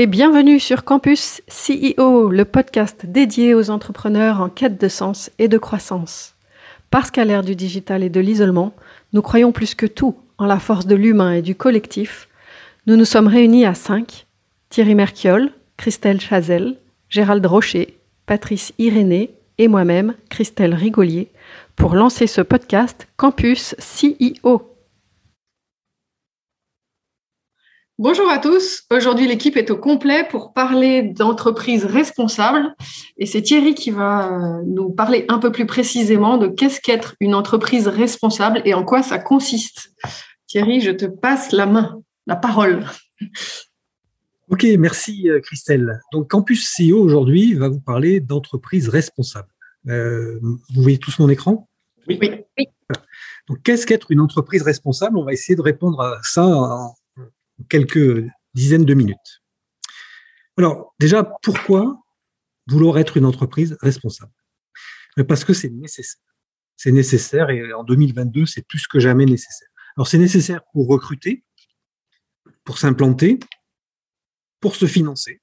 et bienvenue sur Campus CEO, le podcast dédié aux entrepreneurs en quête de sens et de croissance. Parce qu'à l'ère du digital et de l'isolement, nous croyons plus que tout en la force de l'humain et du collectif. Nous nous sommes réunis à cinq Thierry Merchiol, Christelle Chazel, Gérald Rocher, Patrice Irénée et moi-même, Christelle Rigolier, pour lancer ce podcast Campus CEO. Bonjour à tous. Aujourd'hui, l'équipe est au complet pour parler d'entreprise responsable. Et c'est Thierry qui va euh, nous parler un peu plus précisément de qu'est-ce qu'être une entreprise responsable et en quoi ça consiste. Thierry, je te passe la main, la parole. Ok, merci euh, Christelle. Donc Campus CEO aujourd'hui va vous parler d'entreprise responsable. Euh, vous voyez tous mon écran? Oui. oui. Donc qu'est-ce qu'être une entreprise responsable? On va essayer de répondre à ça en quelques dizaines de minutes. Alors déjà, pourquoi vouloir être une entreprise responsable? Parce que c'est nécessaire. C'est nécessaire et en 2022, c'est plus que jamais nécessaire. Alors c'est nécessaire pour recruter, pour s'implanter, pour se financer.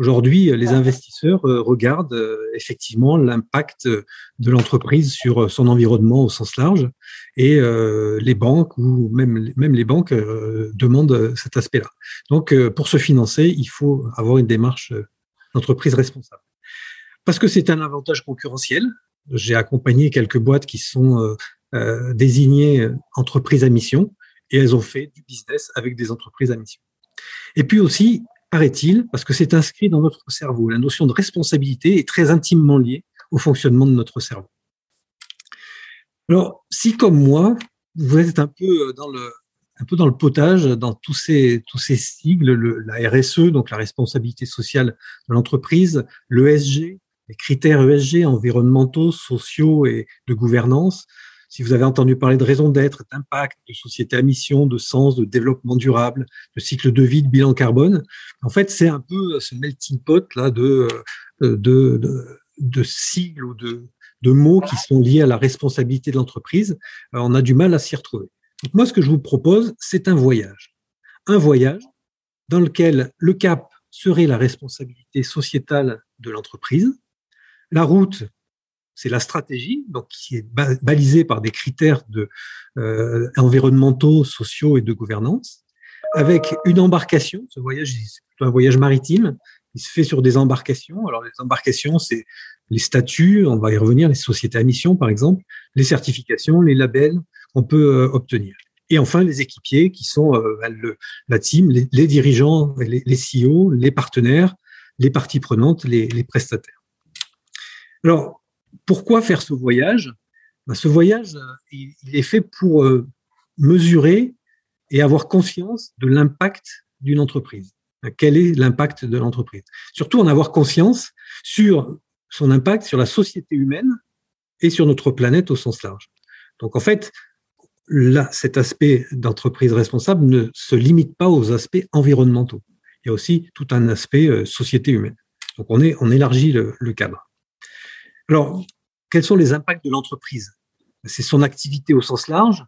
Aujourd'hui, les investisseurs euh, regardent euh, effectivement l'impact de l'entreprise sur son environnement au sens large et euh, les banques ou même, même les banques demandent cet aspect-là. Donc, pour se financer, il faut avoir une démarche d'entreprise responsable. Parce que c'est un avantage concurrentiel. J'ai accompagné quelques boîtes qui sont désignées entreprises à mission et elles ont fait du business avec des entreprises à mission. Et puis aussi, paraît-il, parce que c'est inscrit dans notre cerveau. La notion de responsabilité est très intimement liée au fonctionnement de notre cerveau. Alors, si comme moi, vous êtes un peu dans le, un peu dans le potage, dans tous ces sigles, la RSE, donc la responsabilité sociale de l'entreprise, l'ESG, les critères ESG, environnementaux, sociaux et de gouvernance, si vous avez entendu parler de raison d'être, d'impact, de société à mission, de sens, de développement durable, de cycle de vie, de bilan carbone, en fait, c'est un peu ce melting pot là de, euh, de, de, de sigles ou de, de mots qui sont liés à la responsabilité de l'entreprise. Euh, on a du mal à s'y retrouver. Donc moi, ce que je vous propose, c'est un voyage. Un voyage dans lequel le cap serait la responsabilité sociétale de l'entreprise, la route c'est la stratégie, donc qui est balisée par des critères de, euh, environnementaux, sociaux et de gouvernance, avec une embarcation. Ce voyage, c'est plutôt un voyage maritime. Il se fait sur des embarcations. Alors les embarcations, c'est les statuts, on va y revenir, les sociétés à mission par exemple, les certifications, les labels qu'on peut euh, obtenir. Et enfin les équipiers qui sont euh, la team, les, dirigeants, les, les, CEO, les partenaires, les parties prenantes, les, les prestataires. Alors pourquoi faire ce voyage? Ben, Ce voyage, euh, il, est fait pour euh, mesurer et avoir conscience de l'impact d'une entreprise. Ben, quel est l'impact de l'entreprise? Surtout en avoir conscience sur son impact sur la société humaine et sur notre planète au sens large. Donc en fait, là, cet aspect d'entreprise responsable ne se limite pas aux aspects environnementaux. Il y a aussi tout un aspect euh, société humaine. Donc on, on élargit le cadre. Alors, quels sont les impacts de l'entreprise? C'est son activité au sens large,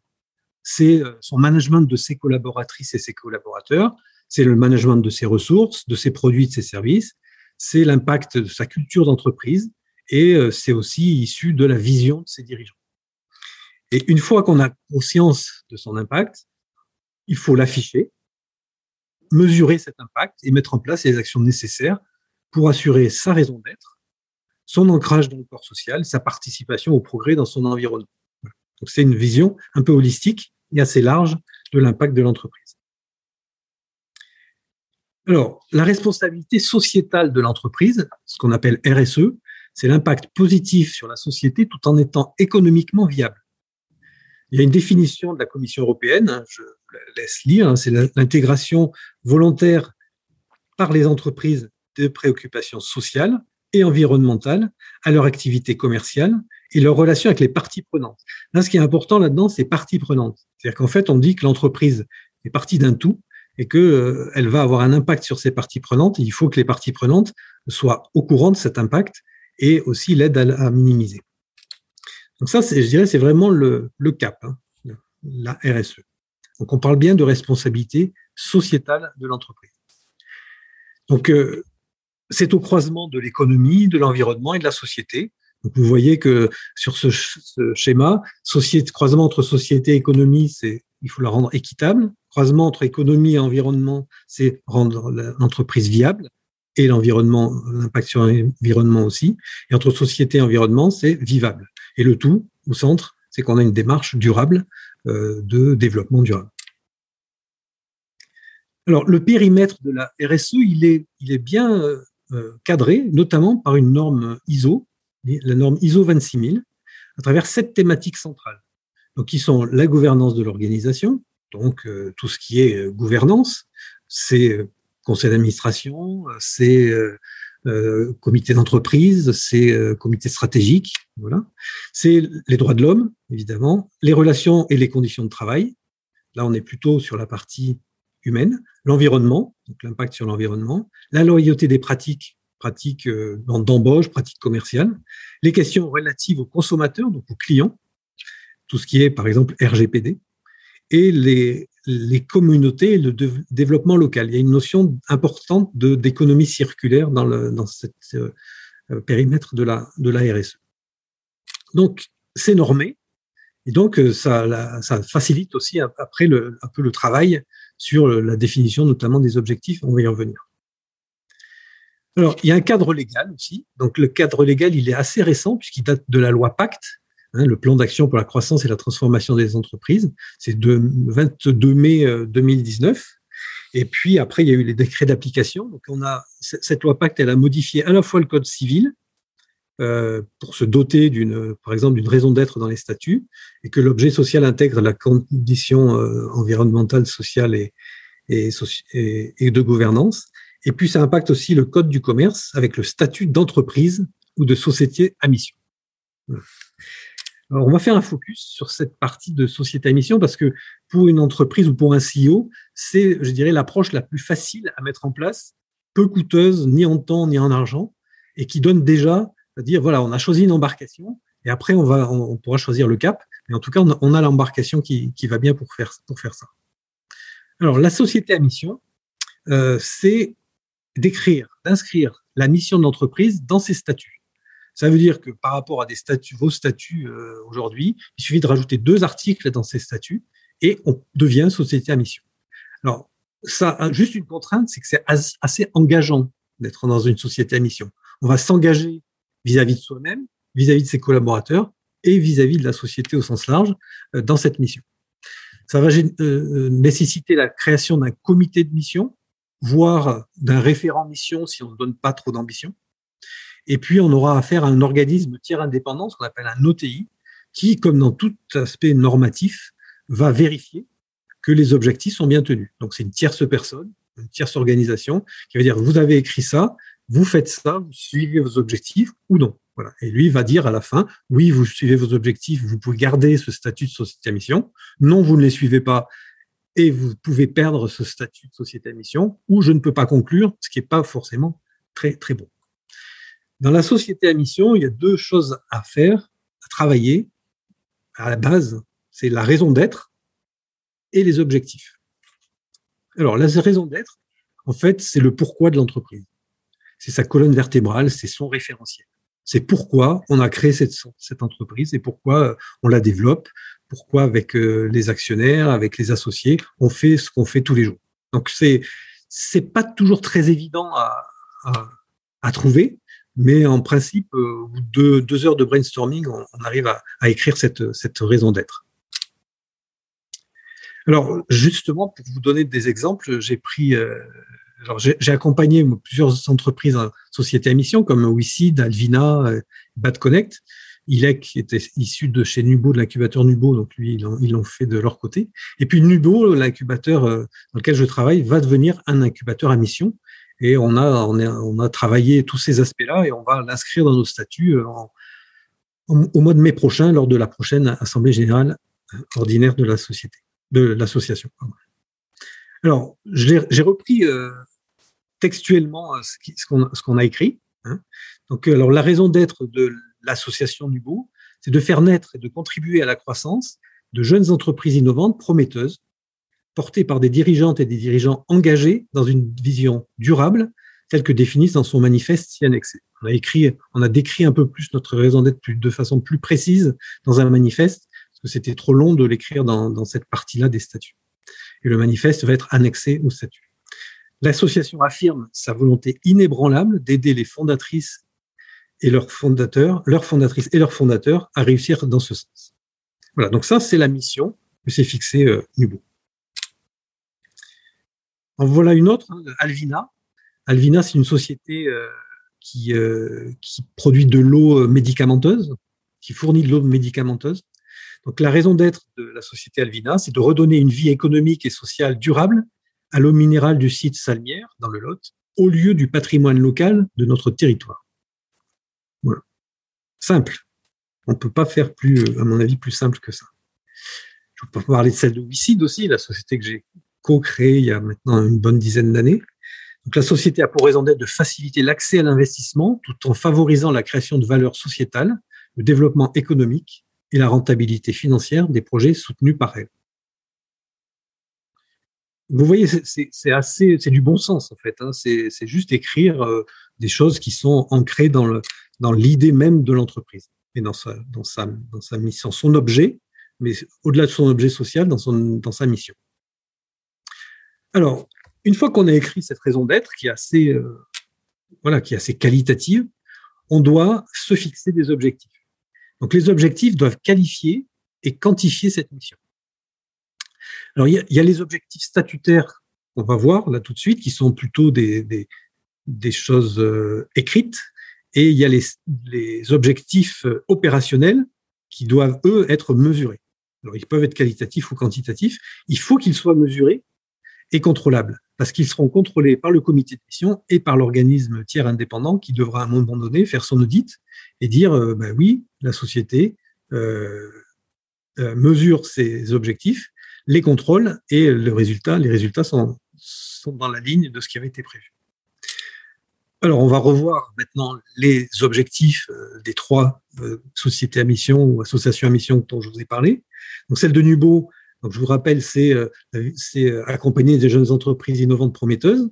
c'est euh, son management de ses collaboratrices et ses collaborateurs, c'est le management de ses ressources, de ses produits, de ses services, c'est l'impact de sa culture d'entreprise et euh, c'est aussi issu de la vision de ses dirigeants. Et une fois qu'on a conscience de son impact, il faut l'afficher, mesurer cet impact et mettre en place les actions nécessaires pour assurer sa raison d'être son ancrage dans le corps social, sa participation au progrès dans son environnement. Donc c'est une vision un peu holistique et assez large de l'impact de l'entreprise. Alors, la responsabilité sociétale de l'entreprise, ce qu'on appelle RSE, c'est l'impact positif sur la société tout en étant économiquement viable. Il y a une définition de la Commission européenne, hein, je la laisse lire, hein, c'est l'intégration volontaire par les entreprises de préoccupations sociales et environnementales à leur activité commerciale et leur relation avec les parties prenantes. Là, ce qui est important là-dedans, c'est parties prenantes. C'est-à-dire qu'en fait, on dit que l'entreprise est partie d'un tout et que euh, va avoir un impact sur ces parties prenantes. Il faut que les parties prenantes soient au courant de cet impact et aussi l'aident à, minimiser. Donc ça, je dirais, c'est vraiment le, le cap, hein, la RSE. Donc on parle bien de responsabilité sociétale de l'entreprise. Donc, euh, c'est au croisement de l'économie, de l'environnement et de la société. Vous voyez que sur ce, schéma, croisement entre société et économie, c'est il faut la rendre équitable. Croisement entre économie et environnement, c'est rendre l'entreprise viable et l'environnement, l'impact sur l'environnement aussi. Et entre société et environnement, c'est vivable. Et le tout, au centre, c'est qu'on a une démarche durable euh, de développement durable. Alors, le périmètre de la RSE, il est, bien euh, cadré, notamment par une norme ISO, la norme ISO 26000, à travers sept thématiques centrales. Donc, qui sont la gouvernance de l'organisation, donc tout ce qui est gouvernance, c'est conseil d'administration, c'est euh, comité d'entreprise, c'est euh, comité stratégique, voilà. C'est les droits de l'homme, évidemment, les relations et les conditions de travail. Là, on est plutôt sur la partie humaine, l'environnement, donc l'impact sur l'environnement, la loyauté des pratiques, pratiques euh, d'embauche, pratiques commerciales, les questions relatives aux consommateurs, donc aux clients, tout ce qui est par exemple RGPD, et les, les communautés et le développement local. Il y a une notion importante d'économie circulaire dans, le, dans cette euh, périmètre de la, de la RSE. Donc, c'est normé. Et donc, euh, ça, ça facilite aussi après le, un peu le travail sur la définition notamment des objectifs. On va y revenir. Alors, il y a un cadre légal aussi. Donc, le cadre légal, il est assez récent puisqu'il date de la loi Pacte Hein, le plan d'action pour la croissance et la transformation des entreprises, c'est de 22 mai 2019. Euh, et puis après, il y a eu les décrets d'application. Donc cette loi Pacte, elle a modifié à la fois le code civil euh, pour se doter d'une, par exemple, d'une raison d'être dans les statuts, et que l'objet social intègre la condition euh, environnementale, sociale et, et, et, de gouvernance. Et puis ça impacte aussi le code du commerce avec le statut d'entreprise ou de société à mission. Alors, on va faire un focus sur cette partie de société à mission parce que pour une entreprise ou pour un CEO, c'est, je dirais, l'approche la plus facile à mettre en place, peu coûteuse ni en temps ni en argent, et qui donne déjà, à dire voilà, on a choisi une embarcation et après on va, on, pourra choisir le cap. Mais en tout cas, on a, l'embarcation qui, va bien pour faire pour faire ça. Alors, la société à mission, euh, c'est d'écrire, d'inscrire la mission de l'entreprise dans ses statuts. Ça veut dire que par rapport à des statuts, vos statuts euh, aujourd'hui, il suffit de rajouter deux articles dans ces statuts et on devient société à mission. Alors, ça, juste une contrainte, c'est que c'est assez engageant d'être dans une société à mission. On va s'engager vis-à-vis de soi-même, vis-à-vis de ses collaborateurs et vis-à-vis de la société au sens large euh, dans cette mission. Ça va euh, nécessiter la création d'un comité de mission, voire d'un référent mission si on ne donne pas trop d'ambition. Et puis, on aura affaire à un organisme tiers indépendant, ce qu'on appelle un OTI, qui, comme dans tout aspect normatif, va vérifier que les objectifs sont bien tenus. Donc, c'est une tierce personne, une tierce organisation, qui va dire, vous avez écrit ça, vous faites ça, vous suivez vos objectifs ou non. Voilà. Et lui va dire à la fin, oui, vous suivez vos objectifs, vous pouvez garder ce statut de société à mission. Non, vous ne les suivez pas et vous pouvez perdre ce statut de société à mission ou je ne peux pas conclure, ce qui n'est pas forcément très, très bon. Dans la société à mission, il y a deux choses à faire, à travailler. À la base, c'est la raison d'être et les objectifs. Alors, la raison d'être, en fait, c'est le pourquoi de l'entreprise. C'est sa colonne vertébrale, c'est son référentiel. C'est pourquoi on a créé cette, entreprise et pourquoi on la développe, pourquoi avec euh, les actionnaires, avec les associés, on fait ce qu'on fait tous les jours. Donc c'est c'est pas toujours très évident à, trouver, mais en principe, euh, deux, deux heures de brainstorming, on, arrive à, écrire cette, raison d'être. Alors, justement, pour vous donner des exemples, j'ai pris, euh, alors j'ai accompagné plusieurs entreprises en société à mission comme WeSeed, Alvina, euh, Bad Connect. ILEC était issu de chez Nubo, de l'incubateur Nubo, donc lui, ils l'ont fait de leur côté. Et puis Nubo, l'incubateur dans lequel je travaille, va devenir un incubateur à mission et on a, on, a travaillé tous ces aspects-là et on va l'inscrire dans nos statuts euh, au mois de mai prochain lors de la prochaine assemblée générale euh, ordinaire de la société, de l'association. Alors, j'ai repris euh, textuellement ce qu'on a écrit. Hein. Donc, alors la raison d'être de l'association Nubo, c'est de faire naître et de contribuer à la croissance de jeunes entreprises innovantes, prometteuses, portée par des dirigeantes et des dirigeants engagés dans une vision durable tel que défini dans son manifeste si annexé. On a écrit, on a décrit un peu plus notre raison d'être de façon plus précise dans un manifeste, parce que c'était trop long de l'écrire dans, dans cette partie-là des statuts. Et le manifeste va être annexé au statut. L'association affirme sa volonté inébranlable d'aider les fondatrices et leurs fondateurs, leurs fondatrices et leurs fondateurs à réussir dans ce sens. Voilà, donc ça, c'est la mission que s'est fixée euh, Nubo. En voilà une autre, hein, Alvina. Alvina, c'est une société euh, qui, euh, qui produit de l'eau médicamenteuse, qui fournit de l'eau médicamenteuse. Donc la raison d'être de la société Alvina, c'est de redonner une vie économique et sociale durable à l'eau minérale du site Salmière, dans le Lot, au lieu du patrimoine local de notre territoire. Voilà. Simple. On ne peut pas faire plus, à mon avis, plus simple que ça. Je peux parler de celle de Wicid aussi, la société que j'ai co-créée il y a maintenant une bonne dizaine d'années. La société a pour raison d'être de faciliter l'accès à l'investissement tout en favorisant la création de valeurs sociétales, le développement économique et la rentabilité financière des projets soutenus par elle. Vous voyez, c'est assez, c'est du bon sens en fait. Hein. C'est juste écrire euh, des choses qui sont ancrées dans l'idée même de l'entreprise et dans sa mission, son objet, mais au-delà de son objet social, dans sa mission. Alors, une fois qu'on a écrit cette raison d'être, qui est assez euh, voilà, qui est assez qualitative, on doit se fixer des objectifs. Donc, les objectifs doivent qualifier et quantifier cette mission. Alors, il y, a, les objectifs statutaires qu'on va voir là tout de suite, qui sont plutôt des, choses euh, écrites, et il y a les, objectifs euh, opérationnels qui doivent, eux, être mesurés. Alors, ils peuvent être qualitatifs ou quantitatifs. Il faut qu'ils soient mesurés et contrôlables, parce qu'ils seront contrôlés par le comité de mission et par l'organisme tiers indépendant qui devra à un moment donné faire son audit et dire, euh, ben oui, la société mesure ses objectifs les contrôles et le résultat, les résultats sont, sont dans la ligne de ce qui avait été prévu. Alors, on va revoir maintenant les objectifs euh, des trois euh, sociétés à mission ou associations à mission dont je vous ai parlé. Donc, celle de Nubo, donc je vous rappelle, c'est euh, accompagner des jeunes entreprises innovantes prometteuses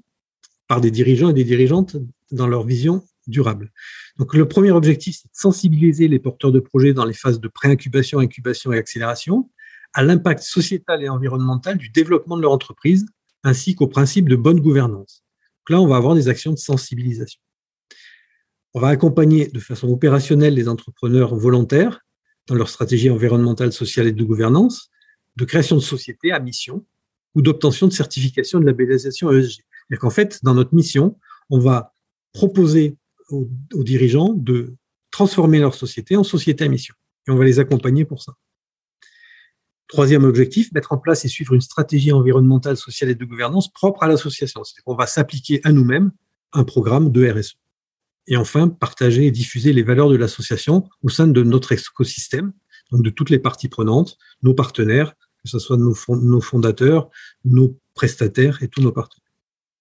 par des dirigeants et des dirigeantes dans leur vision durable. Donc, le premier objectif, c'est de sensibiliser les porteurs de projets dans les phases de pré-incubation, incubation et accélération à l'impact sociétal et environnemental du développement de leur entreprise, ainsi qu'au principe de bonne gouvernance. Là, on va avoir des actions de sensibilisation. On va accompagner de façon opérationnelle les entrepreneurs volontaires dans leur stratégie environnementale, sociale et de gouvernance, de création de sociétés à mission ou d'obtention de certification de labellisation ESG. C'est-à-dire qu'en fait, dans notre mission, on va proposer aux dirigeants de transformer leur société en société à mission. Et on va les accompagner pour ça. Troisième objectif, mettre en place et suivre une stratégie environnementale, sociale et de gouvernance propre à l'association. C'est-à-dire qu'on va s'appliquer à nous-mêmes un programme de RSE. Et enfin, partager et diffuser les valeurs de l'association au sein de notre écosystème, donc de toutes les parties prenantes, nos partenaires, que ce soit nos, fondateurs, nos prestataires et tous nos partenaires.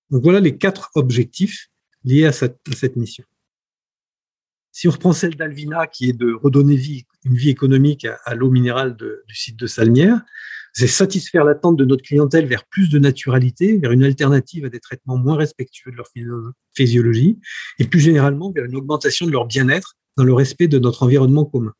Donc voilà les quatre objectifs liés à cette mission. Si on reprend celle d'Alvina, qui est de redonner vie, une vie économique à, l'eau minérale du site de Salmière, c'est satisfaire l'attente de notre clientèle vers plus de naturalité, vers une alternative à des traitements moins respectueux de leur physiologie, et plus généralement vers une augmentation de leur bien-être dans le respect de notre environnement commun.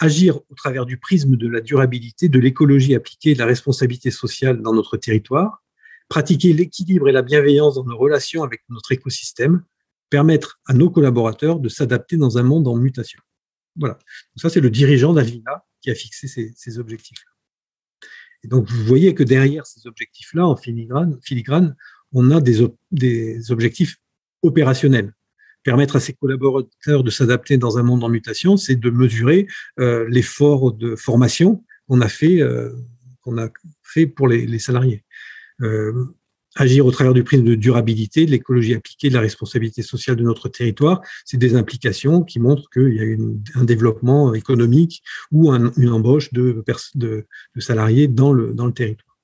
Agir au travers du prisme de la durabilité, de l'écologie appliquée de la responsabilité sociale dans notre territoire, pratiquer l'équilibre et la bienveillance dans nos relations avec notre écosystème, permettre à nos collaborateurs de s'adapter dans un monde en mutation. Voilà. Donc ça, c'est le dirigeant d'Alvina qui a fixé ces, objectifs. Et donc, vous voyez que derrière ces objectifs-là, en filigrane, on a des, objectifs opérationnels. Permettre à ses collaborateurs de s'adapter dans un monde en mutation, c'est de mesurer euh, l'effort de formation qu'on a fait, euh, pour les, les salariés. Euh, agir au travers du prisme de durabilité, de l'écologie appliquée, de la responsabilité sociale de notre territoire, c'est des implications qui montrent qu'il y a un développement économique ou une embauche de, salariés dans le, territoire.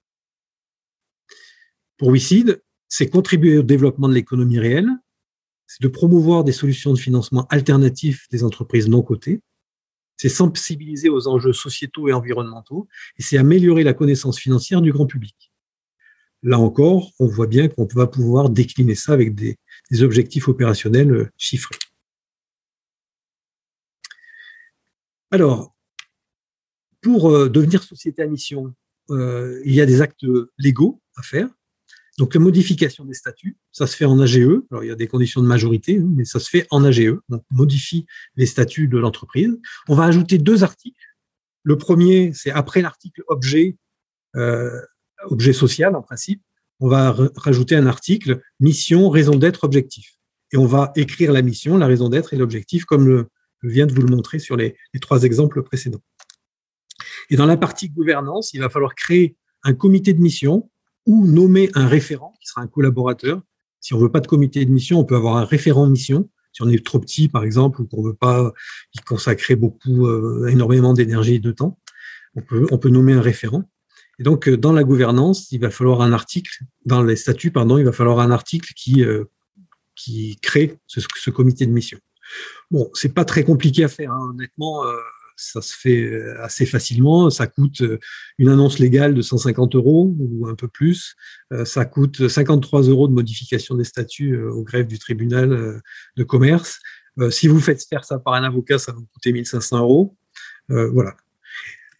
Pour WICID, c'est contribuer au développement de l'économie réelle, c'est de promouvoir des solutions de financement alternatifs des entreprises non cotées, c'est sensibiliser aux enjeux sociétaux et environnementaux, et c'est améliorer la connaissance financière du grand public. Là encore, on voit bien qu'on va pouvoir décliner ça avec des, objectifs opérationnels chiffrés. Alors, pour devenir société à mission, il y a des actes légaux à faire. Donc, la modification des statuts, ça se fait en AGE. Alors, il y a des conditions de majorité, hein, mais ça se fait en AGE. Donc, on modifie les statuts de l'entreprise. On va ajouter deux articles. Le premier, c'est après l'article objet, euh, objet social en principe. On va rajouter un article mission, raison d'être, objectif. Et on va écrire la mission, la raison d'être et l'objectif, comme je viens de vous le montrer sur les, trois exemples précédents. Et dans la partie gouvernance, il va falloir créer un comité de mission ou nommer un référent qui sera un collaborateur. Si on veut pas de comité de mission, on peut avoir un référent mission. Si on est trop petit, par exemple, ou qu'on veut pas y consacrer beaucoup, euh, énormément d'énergie et de temps, on peut nommer un référent. Et donc, euh, dans la gouvernance, il va falloir un article, dans les statuts, pardon, il va falloir un article qui, euh, crée ce, comité de mission. Bon, c'est pas très compliqué à faire, hein. honnêtement ça se fait euh, assez facilement. Ça coûte euh, une annonce légale de 150 euros ou un peu plus. Euh, ça coûte 53 euros de modification des statuts au greffe du tribunal de commerce. Si vous faites faire ça par un avocat, ça va vous coûter 1500 euros. Voilà.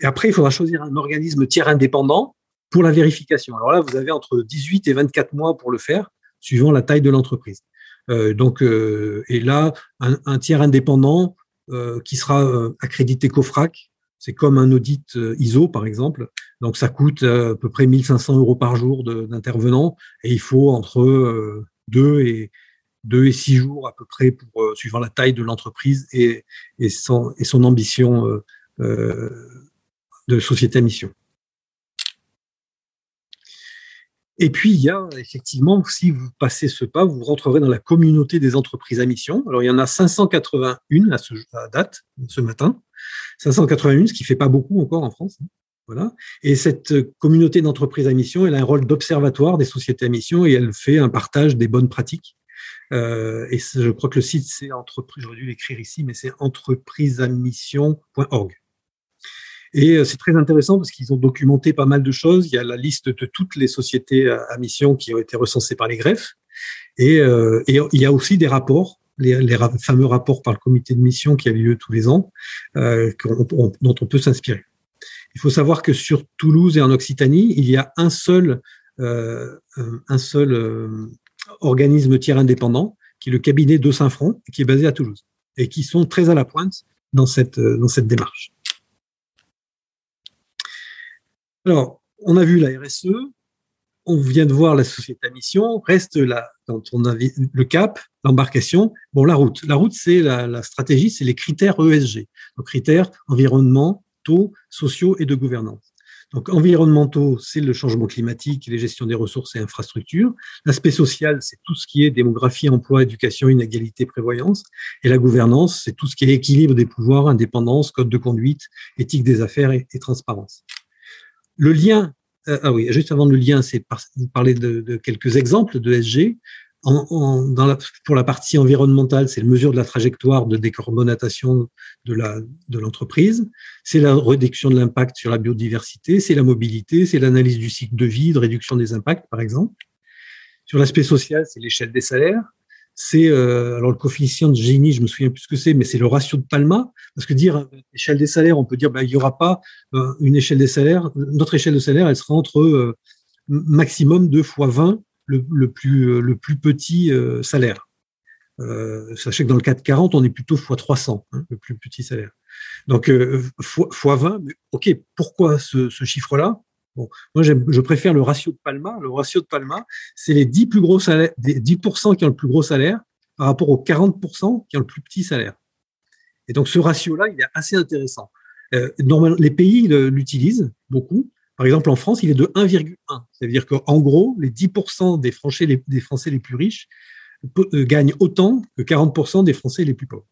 Et après, il faudra choisir un organisme tiers indépendant pour la vérification. Alors là, vous avez entre 18 et 24 mois pour le faire, suivant la taille de l'entreprise. donc, et là, un, tiers indépendant, euh, qui sera euh, accrédité COFRAC. C'est comme un audit euh, ISO, par exemple. Donc, ça coûte à peu près 1500 euros par jour d'intervenants et il faut entre deux et deux et six jours à peu près pour suivant la taille de l'entreprise et, et, son, et son ambition de société à mission. Et puis, il y a effectivement, si vous passez ce pas, vous rentrerez dans la communauté des entreprises à mission. Alors, il y en a 581 à, ce, à date, ce matin. 581, ce qui fait pas beaucoup encore en France. Hein. Voilà. Et cette communauté d'entreprises à mission, elle a un rôle d'observatoire des sociétés à mission et elle fait un partage des bonnes pratiques. Euh, et je crois que le site, c'est entreprise, j'aurais dû l'écrire ici, mais c'est entrepriseamission.org. Et euh, c'est très intéressant parce qu'ils ont documenté pas mal de choses. Il y a la liste de toutes les sociétés à mission qui ont été recensées par les greffes. Et, euh, et il y a aussi des rapports, les, les, fameux rapports par le comité de mission qui a lieu tous les ans, euh, dont on peut s'inspirer. Il faut savoir que sur Toulouse et en Occitanie, il y a un seul, euh, un seul euh, organisme tiers indépendant, qui est le cabinet de Saint-Front, qui est basé à Toulouse, et qui sont très à la pointe dans cette, dans cette démarche. Alors, on a vu la RSE, on vient de voir la société à mission, reste là, quand on a le cap, l'embarcation, bon, la route. La route, c'est la, stratégie, c'est les critères ESG, donc critères environnementaux, sociaux et de gouvernance. Donc, environnementaux, c'est le changement climatique, les gestions des ressources et infrastructures. L'aspect social, c'est tout ce qui est démographie, emploi, éducation, inégalité, prévoyance. Et la gouvernance, c'est tout ce qui est équilibre des pouvoirs, indépendance, code de conduite, éthique des affaires et transparence. Le lien, euh, ah oui, juste avant le lien, c'est vous parler de, quelques exemples de SG. Pour la partie environnementale, c'est la mesure de la trajectoire de décarbonatation de l'entreprise, c'est la réduction de l'impact sur la biodiversité, c'est la mobilité, c'est l'analyse du cycle de vie, de réduction des impacts, par exemple. Sur l'aspect social, c'est l'échelle des salaires, c'est euh, alors le coefficient de Gini, je me souviens plus ce que c'est, mais c'est le ratio de Palma. Parce que dire euh, échelle des salaires, on peut dire bah, il y aura pas euh, une échelle des salaires. Notre échelle de salaire, elle sera entre maximum 2 fois 20 le, plus le plus petit salaire. sachez que dans le 440, on est plutôt fois 300, hein, le plus petit salaire. Donc fois, fois 20, mais ok, pourquoi ce chiffre-là? Bon, moi, je préfère le ratio de Palma. Le ratio de Palma, c'est les 10 plus gros salaires, 10% qui ont le plus gros salaire par rapport aux 40% qui ont le plus petit salaire. Et donc, ce ratio-là, il est assez intéressant. Euh, normalement, les pays l'utilisent beaucoup. Par exemple, en France, il est de 1,1. C'est-à-dire qu'en gros, les 10% des Français les, des Français les plus riches euh, gagnent autant que 40% des Français les plus pauvres.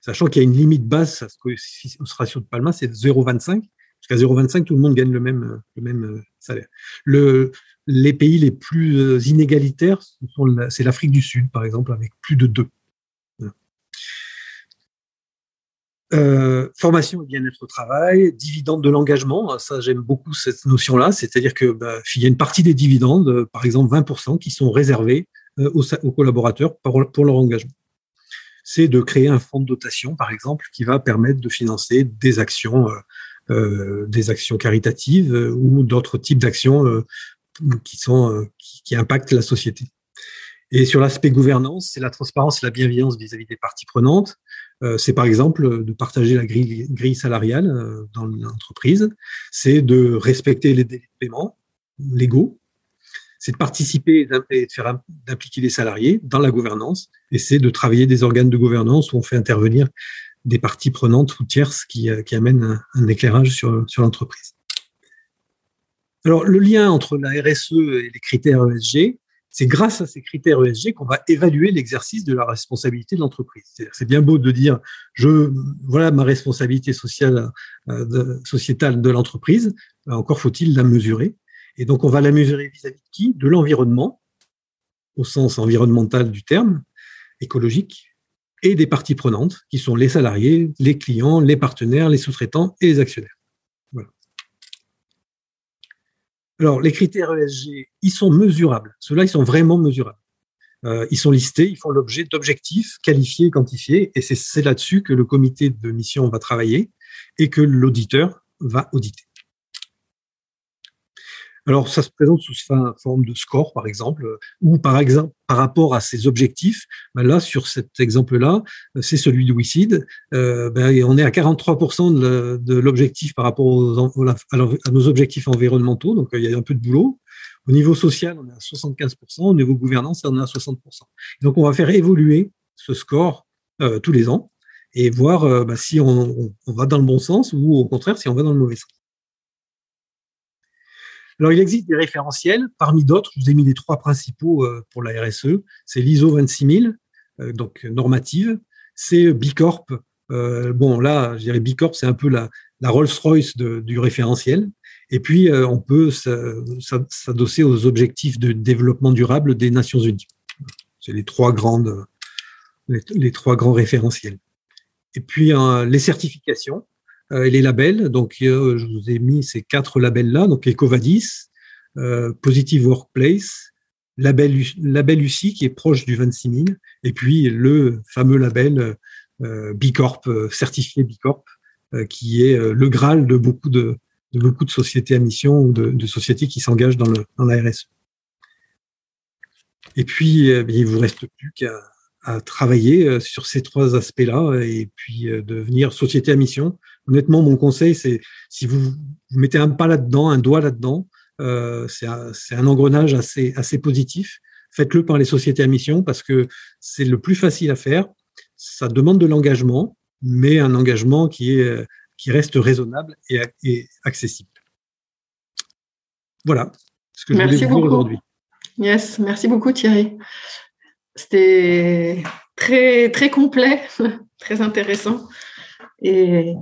Sachant qu'il y a une limite basse à ce ratio de Palma, c'est 0,25. Parce qu'à 0,25, tout le monde gagne le même, euh, salaire. Le, les pays les plus euh, inégalitaires, c'est l'Afrique du Sud, par exemple, avec plus de 2. Euh, formation et bien-être au travail, dividendes de l'engagement, ça j'aime beaucoup cette notion-là, c'est-à-dire que bah, il y a une partie des dividendes, par exemple 20%, qui sont réservés aux, collaborateurs pour leur engagement c'est de créer un fonds de dotation, par exemple, qui va permettre de financer des actions, euh, euh des actions caritatives euh, ou d'autres types d'actions euh, qui sont qui, impactent la société. Et sur l'aspect gouvernance, c'est la transparence et la bienveillance vis-à-vis des parties prenantes. c'est par exemple de partager la grille, salariale dans l'entreprise. C'est de respecter les délais de paiement légaux c'est de participer et d'impliquer les salariés dans la gouvernance, et c'est de travailler des organes de gouvernance où on fait intervenir des parties prenantes ou tierces qui, euh, amènent un, éclairage sur, l'entreprise. Alors, le lien entre la RSE et les critères ESG, c'est grâce à ces critères ESG qu'on va évaluer l'exercice de la responsabilité de l'entreprise. C'est bien beau de dire, je, voilà ma responsabilité sociale, euh, sociétale de l'entreprise. Encore faut-il la mesurer. Et donc, on va la mesurer vis-à-vis de qui? De l'environnement, au sens environnemental du terme, écologique, et des parties prenantes, qui sont les salariés, les clients, les partenaires, les sous-traitants et les actionnaires. Alors, les critères ESG, ils sont mesurables. Ceux-là, ils sont vraiment mesurables. Euh, ils sont listés, ils font l'objet d'objectifs qualifiés, quantifiés, et c'est là-dessus que le comité de mission va travailler et que l'auditeur va auditer. Alors, ça se présente sous forme de score, par exemple, ou par exemple, par rapport à ses objectifs. Ben là, sur cet exemple-là, c'est celui de WICID. Euh, ben, on est à 43% de l'objectif par rapport aux, à, nos objectifs environnementaux, donc il y a un peu de boulot. Au niveau social, on est à 75%. Au niveau gouvernance, on est à 60%. Donc, on va faire évoluer ce score euh, tous les ans et voir euh, ben, si on va dans le bon sens ou au contraire si on va dans le mauvais sens. Alors, il existe des référentiels. Parmi d'autres, je vous ai mis les trois principaux euh, pour la RSE. C'est l'ISO 26000, euh, donc normative. C'est Bicorp. Euh, bon, là, je dirais Bicorp, c'est un peu la, Rolls-Royce du référentiel. Et puis, on peut s'adosser aux objectifs de développement durable des Nations Unies. C'est les trois grandes, les, trois grands référentiels. Et puis, les certifications. Euh, les labels. Donc, euh, je vous ai mis ces quatre labels-là. Donc, Ecovadis, euh, Positive Workplace, label, UCI qui est proche du 26000, et puis le fameux label Bicorp, certifié Bicorp, qui est le Graal de beaucoup de, sociétés à mission ou de, sociétés qui s'engagent dans, la RSE. Et puis, il vous reste plus qu'à travailler sur ces trois aspects-là et puis devenir société à mission honnêtement, mon conseil, c'est si vous, vous mettez un pas là-dedans, un doigt là-dedans, euh, c'est un, engrenage assez, assez positif. Faites-le par les sociétés à mission parce que c'est le plus facile à faire. Ça demande de l'engagement, mais un engagement qui, est, qui reste raisonnable et, accessible. Voilà ce que je voulais vous dire aujourd'hui. Yes, merci beaucoup Thierry. C'était très, très complet, très intéressant. Et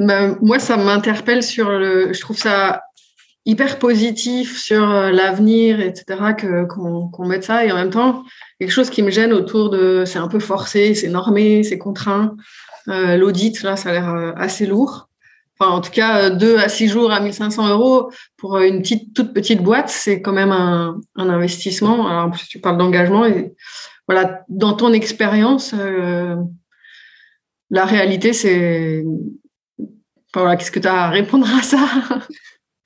bah, moi, ça m'interpelle sur le. Je trouve ça hyper positif sur euh, l'avenir, etc., qu'on mette ça. Et en même temps, quelque chose qui me gêne autour de. C'est un peu forcé, c'est normé, c'est contraint. Euh, l'audit, là, ça a l'air euh, assez lourd. Enfin, en tout cas, deux à six jours à 1500 euros pour une petite, toute petite boîte, c'est quand même un, un, investissement. Alors, en plus, tu parles d'engagement. Et voilà, dans ton expérience, la réalité, c'est qu'est-ce que tu as à répondre à ça?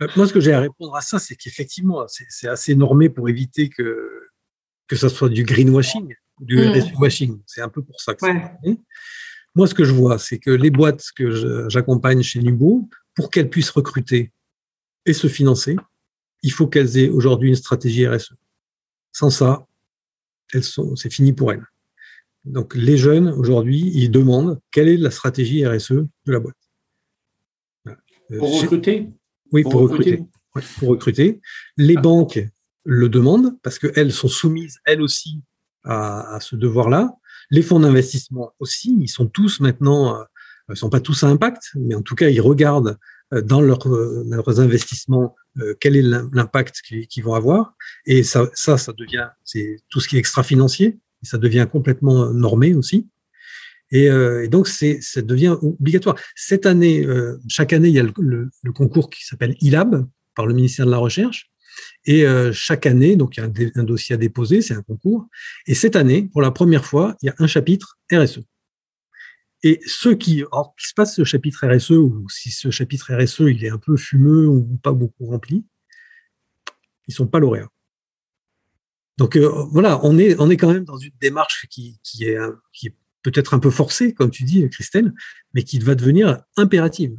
Euh, Moi, ce que j'ai à répondre à ça, c'est qu'effectivement, c'est assez normé pour éviter que, que ça soit du greenwashing, du mm. RSE washing. C'est un peu pour ça que c'est Moi, ce que je vois, c'est que les boîtes que j'accompagne chez Nubo, pour qu'elles puissent recruter et se financer, il faut qu'elles aient aujourd'hui une stratégie RSE. Sans ça, elles sont, c'est fini pour elles. Donc, les jeunes, aujourd'hui, ils demandent quelle est la stratégie RSE de la boîte. Euh, pour recruter Oui, pour, recruter. pour recruter. Les ah. banques le demandent parce qu'elles sont soumises, elles aussi, à, ce devoir-là. Les fonds d'investissement aussi, ils sont tous maintenant, euh, ils ne sont pas tous à impact, mais en tout cas, ils regardent euh, dans leurs investissements quel est l'impact qu'ils vont avoir. Et ça, ça, ça devient, c'est tout ce qui est extra-financier, ça devient complètement normé aussi. Euh, et, donc, ça devient obligatoire. Cette année, euh, chaque année, il y a le, concours qui s'appelle ILAB par le ministère de la Recherche. Et chaque année, donc il y a un, dossier à déposer, c'est un concours. Et cette année, pour la première fois, il y a un chapitre RSE. Et ceux qui, alors, qui se passe ce chapitre RSE, ou si ce chapitre RSE il est un peu fumeux ou pas beaucoup rempli, ils sont pas lauréats. Donc euh, voilà, on est, on est quand même dans une démarche qui est peut-être un peu forcée, comme tu dis, Christelle, mais qui va devenir impérative.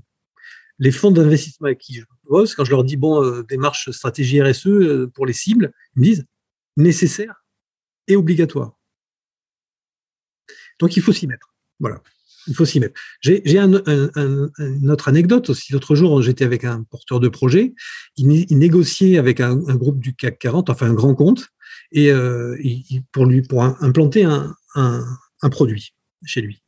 Les fonds d'investissement avec qui je bosse, quand je leur dis bon, euh, démarche stratégie RSE euh, pour les cibles, ils me disent nécessaire et obligatoire. Donc il faut s'y mettre. Voilà il faut s'y mettre. J'ai un, une autre anecdote aussi. L'autre jour, j'étais avec un porteur de projet. Il, négociait avec un, groupe du CAC 40, enfin un grand compte, et euh, pour lui pour implanter un, produit chez lui.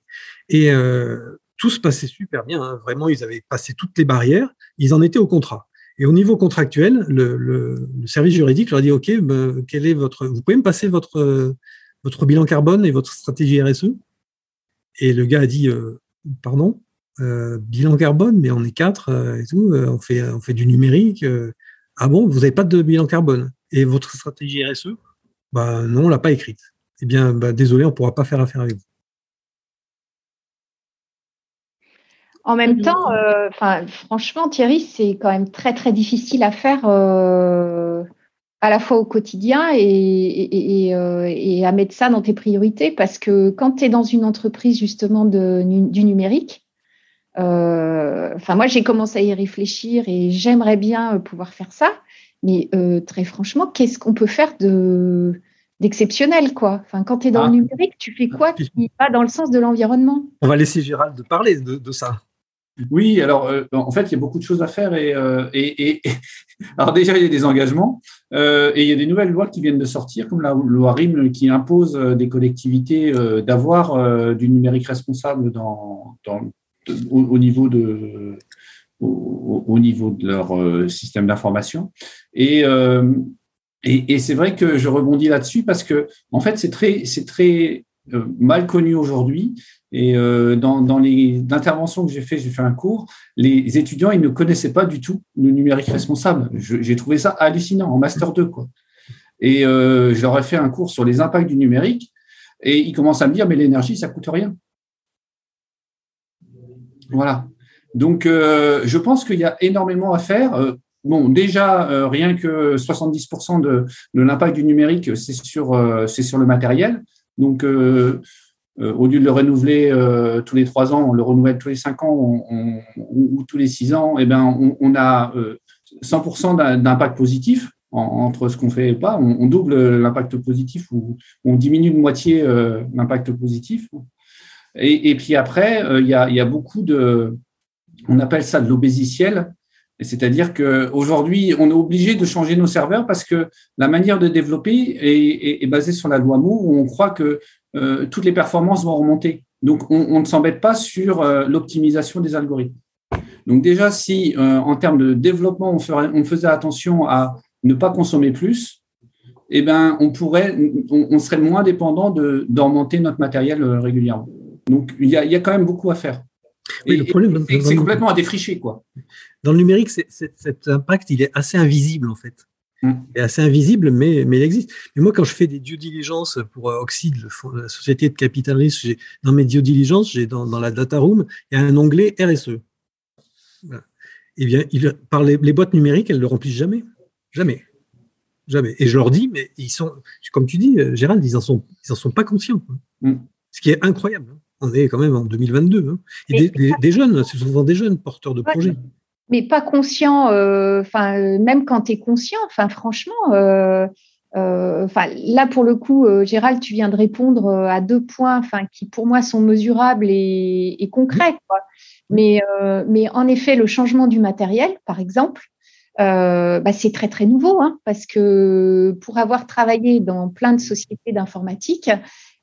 Et euh, tout se passait super bien. Hein. Vraiment, ils avaient passé toutes les barrières. Ils en étaient au contrat. Et au niveau contractuel, le, service juridique leur a dit OK, ben, quel est votre, vous pouvez me passer votre votre bilan carbone et votre stratégie RSE et le gars a dit, euh, pardon, euh, bilan carbone, mais on est quatre et tout, on fait, du numérique. ah bon, vous n'avez pas de bilan carbone Et votre stratégie RSE Bah non, on l'a pas écrite. Eh bien, bah, désolé, on ne pourra pas faire affaire avec vous. En même temps, franchement, Thierry, c'est quand même très très difficile à faire à la fois au quotidien et, euh, et, à mettre ça dans tes priorités. Parce que quand tu es dans une entreprise justement de, du numérique, euh, enfin moi j'ai commencé à y réfléchir et j'aimerais bien euh, pouvoir faire ça, mais très franchement, qu'est-ce qu'on peut faire de d'exceptionnel quoi? Enfin quand tu es dans le ah. numérique, tu fais quoi qui va dans le sens de l'environnement? On va laisser Gérald de parler de ça. Oui, alors euh, en fait, il y a beaucoup de choses à faire et, euh, alors déjà il y a des engagements euh, et il y a des nouvelles lois qui viennent de sortir, comme la loi RIM qui impose des collectivités d'avoir du numérique responsable au, niveau de au, niveau de leur système d'information. Et et, c'est vrai que je rebondis là-dessus parce que en fait c'est très c'est très mal connu aujourd'hui et euh, dans, dans, les interventions que j'ai fait, j'ai fait un cours, les étudiants, ils ne connaissaient pas du tout le numérique responsable. J'ai trouvé ça hallucinant en master 2. Quoi. Et euh, fait un cours sur les impacts du numérique et ils commencent à me dire, mais l'énergie, ça coûte rien. Voilà. Donc, euh, je pense qu'il y a énormément à faire. Euh, bon, déjà, rien que 70% de, l'impact du numérique, c'est sur, sur le matériel. Donc, au lieu de le renouveler euh, tous les trois ans, on le renouvelle tous les cinq ans ou tous les six ans, eh ben, on, a 100% euh, d'impact positif entre ce qu'on fait et pas. On, double l'impact positif ou on diminue de moitié l'impact positif. Et, puis après, il y, a, beaucoup de, on appelle ça de l'obésiciel, c'est-à-dire qu'aujourd'hui, on est obligé de changer nos serveurs parce que la manière de développer est, basée sur la loi Moore où on croit que euh, toutes les performances vont remonter. Donc, on, ne s'embête pas sur euh, l'optimisation des algorithmes. Donc déjà, si euh, en termes de développement, on, ferait, on, faisait attention à ne pas consommer plus, eh ben, on pourrait, on, serait moins dépendant de d'augmenter notre matériel régulièrement. Donc il y, a, il y a, quand même beaucoup à faire. Oui, le problème, c'est complètement à défricher, quoi. Dans le numérique, cet impact, il est assez invisible en fait. Mm. est assez invisible, mais, mais il existe. Mais moi, quand je fais des due diligence pour euh, Oxide, la société de capital risque, dans mes due diligence, j'ai dans, dans, la data room, il y a un onglet RSE. Eh bien, il, par les, boîtes numériques, elles ne le remplissent jamais. Jamais. Jamais. Et je leur dis, mais ils sont, comme tu dis, euh, Gérald, ils n'en sont, ils en sont pas conscients. Mm. Ce qui est incroyable. Hein. On est quand même en 2022. Hein. Et des, des, jeunes, c'est souvent des jeunes porteurs de projets mais pas conscient. Euh, enfin, euh, même quand tu es conscient, enfin, franchement, euh, enfin, là pour le coup, Gérald, tu viens de répondre à deux points, enfin, qui pour moi sont mesurables et, concrets. Quoi. Mais, mais en effet, le changement du matériel, par exemple, bah, c'est très très nouveau, hein, parce que pour avoir travaillé dans plein de sociétés d'informatique,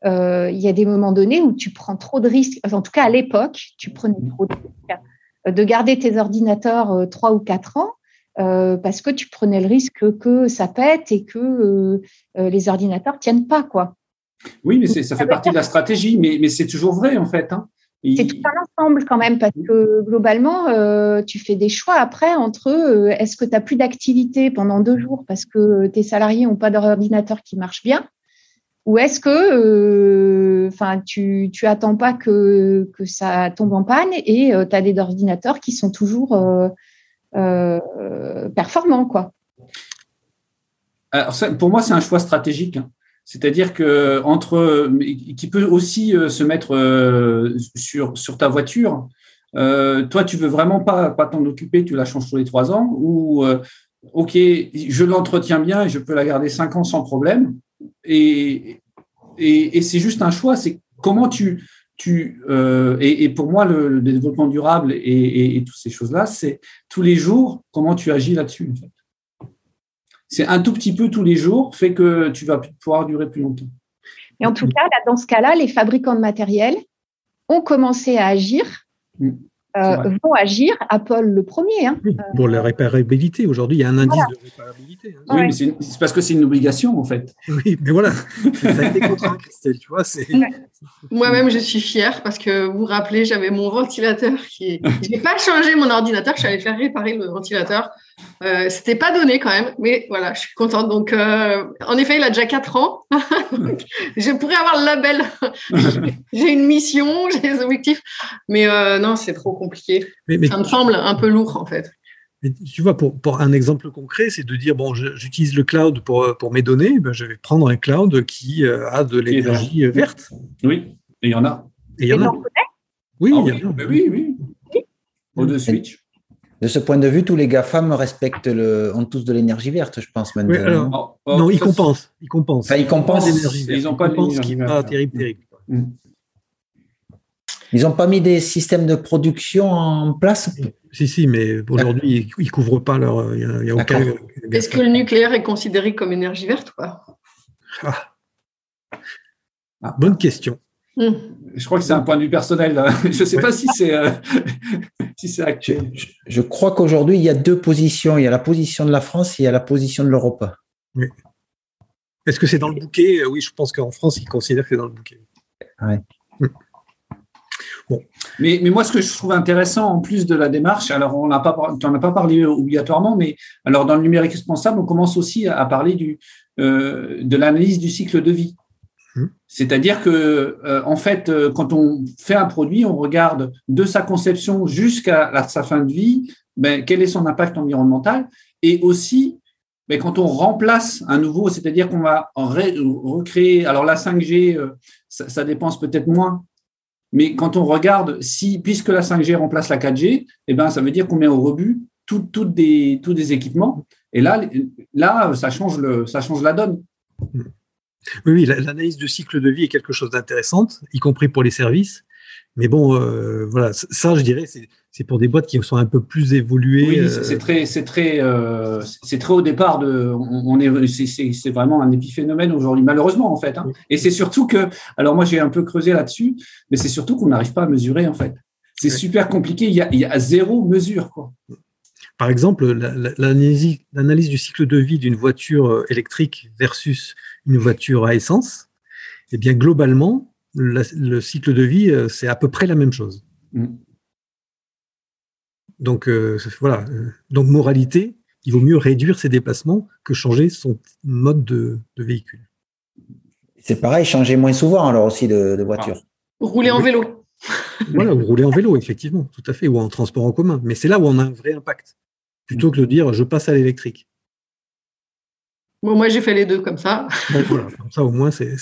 il y a des moments donnés où tu prends trop de risques. en tout cas, à l'époque, tu prenais trop de risques de garder tes ordinateurs euh, trois ou quatre ans euh, parce que tu prenais le risque que ça pète et que euh, les ordinateurs tiennent pas quoi. Oui, mais ça fait partie de la stratégie, mais, mais c'est toujours vrai en fait. Hein. C'est tout un ensemble quand même, parce que globalement, euh, tu fais des choix après entre est-ce que tu n'as plus d'activité pendant deux jours parce que tes salariés n'ont pas d'ordinateur qui marche bien ou est-ce que enfin tu tu attends pas que, ça tombe en panne et tu as des ordinateurs qui sont toujours performants quoi? Pour moi c'est un choix stratégique hein. C'est-à-dire que qui peut aussi euh, se mettre euh, sur, ta voiture. Euh, toi, tu veux vraiment pas, pas t'en occuper, tu la changes tous les trois ans, ou ok, je l'entretiens bien et je peux la garder cinq ans sans problème. Et, et, c'est juste un choix. C'est comment tu tu et, pour moi le, développement durable et, toutes ces choses là, c'est tous les jours comment tu agis là-dessus. En fait c'est un tout petit peu tous les jours fait que tu vas pouvoir durer plus longtemps. Et en tout cas, dans ce cas-là, les fabricants de matériel ont commencé à agir, mm. Euh, vont agir. Apple le premier. Hein. pour la réparabilité. Aujourd'hui, il y a un indice de réparabilité. Hein. Oui, mais c'est parce que c'est une obligation, en fait. Oui, mais voilà. ça a été contraint, Christelle. Tu vois, Moi-même, je suis fière parce que vous vous rappelez, j'avais mon ventilateur qui. Je n'ai pas changé mon ordinateur, je suis allée faire réparer le ventilateur euh, c'était pas donné quand même, mais voilà, je suis contente. Donc, euh, en effet, il a déjà 4 ans. je pourrais avoir le label. j'ai une mission, j'ai des objectifs, mais euh, non, c'est trop compliqué. Ça me semble un peu lourd en fait. tu vois, pour, pour, un exemple concret, c'est de dire bon, j'utilise le cloud pour, pour mes données, ben, je vais prendre un cloud qui a de l'énergie verte. Oui, et il y en a. Et il y en a. Oui, ah, oui, oui, oui, oui. Au de switch de ce point de vue, tous les GAFAM respectent le, ont tous de l'énergie verte, je pense maintenant. non, ils compensent. Ils compensent. ils compensent. Ils n'ont pas de qui pas terrible, terrible. Mm. Ils n'ont pas mis des systèmes de production en place Si, si, mais aujourd'hui, ils ne couvrent pas leur. Il y a, aucun. Est-ce que le nucléaire est considéré comme énergie verte ou pas? Ah. Bonne question. Hmm. Je crois que c'est un point de vue personnel. Je ne sais pas si c'est euh, si actuel. Je, crois qu'aujourd'hui, il y a deux positions. Il y a la position de la France et il y a la position de l'Europe. Oui. Est-ce que c'est dans le bouquet? Oui, je pense qu'en France, ils considèrent que c'est dans le bouquet. Hmm. Bon. Mais, mais, moi, ce que je trouve intéressant, en plus de la démarche, alors on n'a pas, tu n'en as pas parlé obligatoirement, mais alors dans le numérique responsable, on commence aussi à, parler du, euh, de l'analyse du cycle de vie. Mmh. C'est-à-dire que, euh, en fait, euh, quand on fait un produit, on regarde de sa conception jusqu'à sa fin de vie, ben, quel est son impact environnemental, et aussi ben, quand on remplace un nouveau, c'est-à-dire qu'on va recréer. Alors la 5G, euh, ça, dépense peut-être moins, mais quand on regarde si, puisque la 5G remplace la 4G, eh ben, ça veut dire qu'on met au rebut tous des équipements. Et là, là ça, change le, ça change la donne. Oui, l'analyse du cycle de vie est quelque chose d'intéressant, y compris pour les services. Mais bon, euh, voilà, ça, je dirais, c'est pour des boîtes qui sont un peu plus évoluées. Oui, c'est euh, très, c'est très, euh, c'est très au départ de, on, est, c'est vraiment un épiphénomène aujourd'hui, malheureusement en fait. Hein. Et c'est surtout que, alors moi j'ai un peu creusé là-dessus, mais c'est surtout qu'on n'arrive pas à mesurer en fait. C'est super compliqué. Il y, a, il y a zéro mesure quoi. Par exemple, l'analyse du cycle de vie d'une voiture électrique versus une voiture à essence, eh bien globalement, le cycle de vie, euh, c'est à peu près la même chose. Mm. Donc euh, voilà. Donc moralité, il vaut mieux réduire ses déplacements que changer son mode de, véhicule. C'est pareil, changer moins souvent alors aussi de, voiture. Rouler en vélo. voilà, ou rouler en vélo, effectivement, tout à fait, ou en transport en commun. Mais c'est là où on a un vrai impact, plutôt que de dire je passe à l'électrique moi, j'ai fait les deux comme ça. voilà, comme ça, au moins, c'est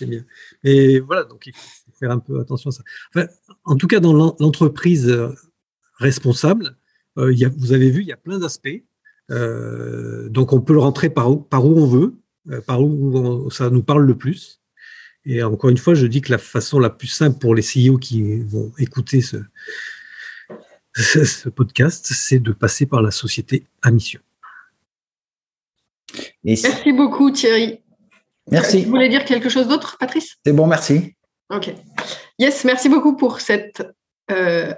bien. Mais voilà, donc il faut faire un peu attention à ça. en tout cas, dans l'entreprise euh, responsable, euh, vous avez vu, il y a plein d'aspects. Euh, donc, on peut le rentrer par où, par où on veut, par où ça nous parle le plus. Et encore une fois, je dis que la façon la plus simple pour les CEO qui vont écouter ce, ce podcast, c'est de passer par la société à mission. Merci beaucoup Thierry. Merci. Vous voulez dire quelque chose d'autre, Patrice? C'est bon, merci. Ok. Yes, merci beaucoup pour cette euh,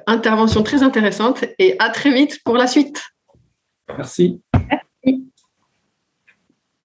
intervention très intéressante et à très vite pour la suite. Merci.